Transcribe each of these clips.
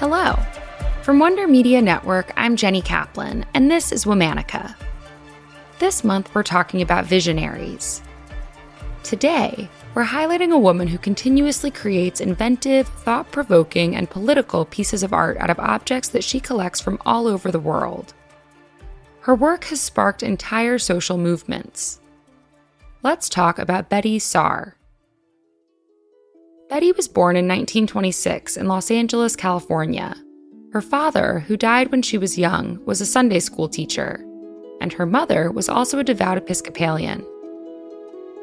Hello. From Wonder Media Network, I'm Jenny Kaplan, and this is Womanica. This month, we're talking about visionaries. Today, we're highlighting a woman who continuously creates inventive, thought provoking, and political pieces of art out of objects that she collects from all over the world. Her work has sparked entire social movements. Let's talk about Betye Saar. Betye was born in 1926 in Los Angeles, California. Her father, who died when she was young, was a Sunday school teacher, and her mother was also a devout Episcopalian.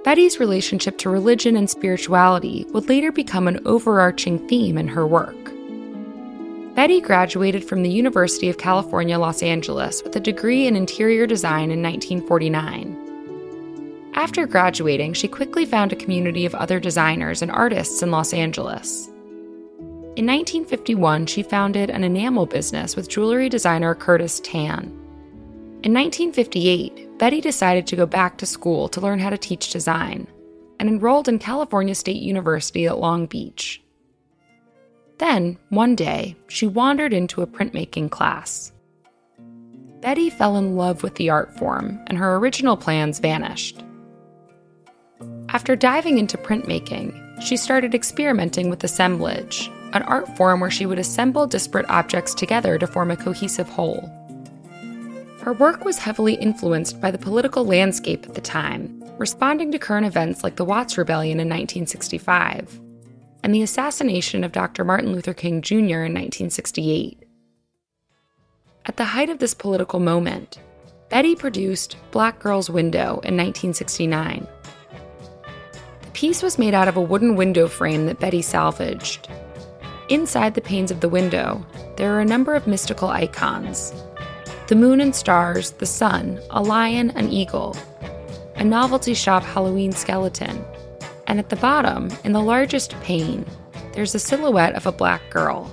Betye's relationship to religion and spirituality would later become an overarching theme in her work. Betye graduated from the University of California, Los Angeles with a degree in interior design in 1949. After graduating, she quickly found a community of other designers and artists in Los Angeles. In 1951, she founded an enamel business with jewelry designer Curtis Tann. In 1958, Betye decided to go back to school to learn how to teach design and enrolled in California State University at Long Beach. Then, one day, she wandered into a printmaking class. Betye fell in love with the art form, and her original plans vanished. After diving into printmaking, she started experimenting with assemblage, an art form where she would assemble disparate objects together to form a cohesive whole. Her work was heavily influenced by the political landscape at the time, responding to current events like the Watts Rebellion in 1965 and the assassination of Dr. Martin Luther King Jr. in 1968. At the height of this political moment, Betye produced Black Girl's Window in 1969 piece was made out of a wooden window frame that Betye salvaged. Inside the panes of the window, there are a number of mystical icons the moon and stars, the sun, a lion, an eagle, a novelty shop Halloween skeleton, and at the bottom, in the largest pane, there's a silhouette of a black girl.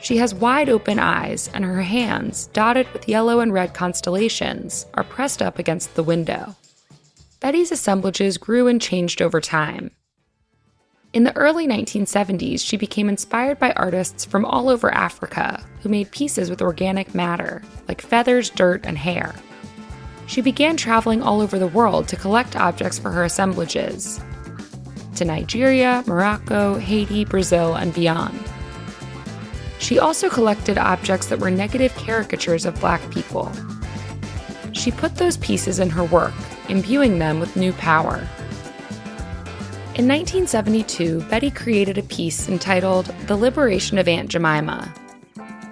She has wide open eyes, and her hands, dotted with yellow and red constellations, are pressed up against the window. Betye's assemblages grew and changed over time. In the early 1970s, she became inspired by artists from all over Africa who made pieces with organic matter, like feathers, dirt, and hair. She began traveling all over the world to collect objects for her assemblages to Nigeria, Morocco, Haiti, Brazil, and beyond. She also collected objects that were negative caricatures of black people. She put those pieces in her work imbuing them with new power. In 1972, Betye created a piece entitled The Liberation of Aunt Jemima.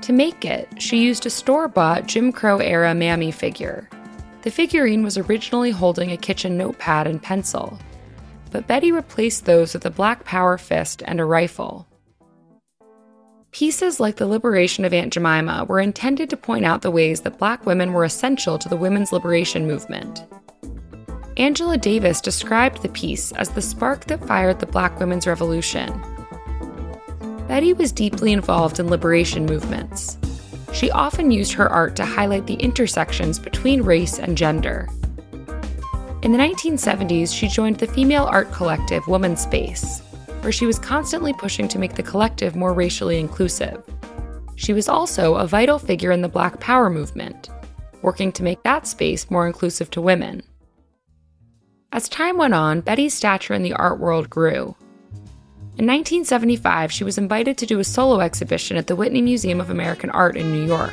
To make it, she used a store bought Jim Crow era Mammy figure. The figurine was originally holding a kitchen notepad and pencil, but Betye replaced those with a black power fist and a rifle. Pieces like the liberation of Aunt Jemima were intended to point out the ways that black women were essential to the women's liberation movement. Angela Davis described the piece as the spark that fired the Black women's revolution. Betye was deeply involved in liberation movements. She often used her art to highlight the intersections between race and gender. In the 1970s, she joined the female art collective Woman Space, where she was constantly pushing to make the collective more racially inclusive. She was also a vital figure in the Black Power movement, working to make that space more inclusive to women. As time went on, Betye's stature in the art world grew. In 1975, she was invited to do a solo exhibition at the Whitney Museum of American Art in New York.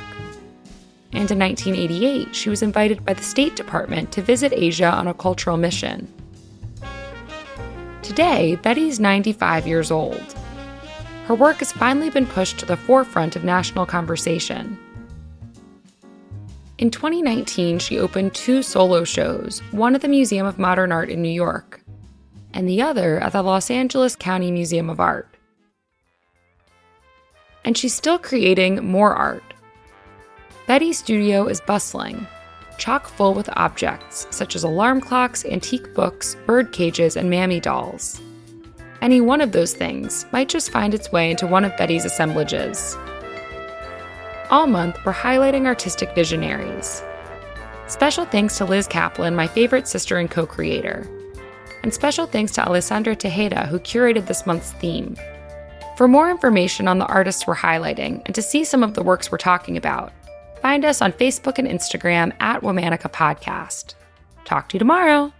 And in 1988, she was invited by the State Department to visit Asia on a cultural mission. Today, Betye's 95 years old. Her work has finally been pushed to the forefront of national conversation. In 2019, she opened two solo shows, one at the Museum of Modern Art in New York, and the other at the Los Angeles County Museum of Art. And she's still creating more art. Betye's studio is bustling, chock full with objects such as alarm clocks, antique books, bird cages, and mammy dolls. Any one of those things might just find its way into one of Betye's assemblages. All month, we're highlighting artistic visionaries. Special thanks to Liz Kaplan, my favorite sister and co creator. And special thanks to Alessandra Tejeda, who curated this month's theme. For more information on the artists we're highlighting and to see some of the works we're talking about, find us on Facebook and Instagram at Womanica Podcast. Talk to you tomorrow.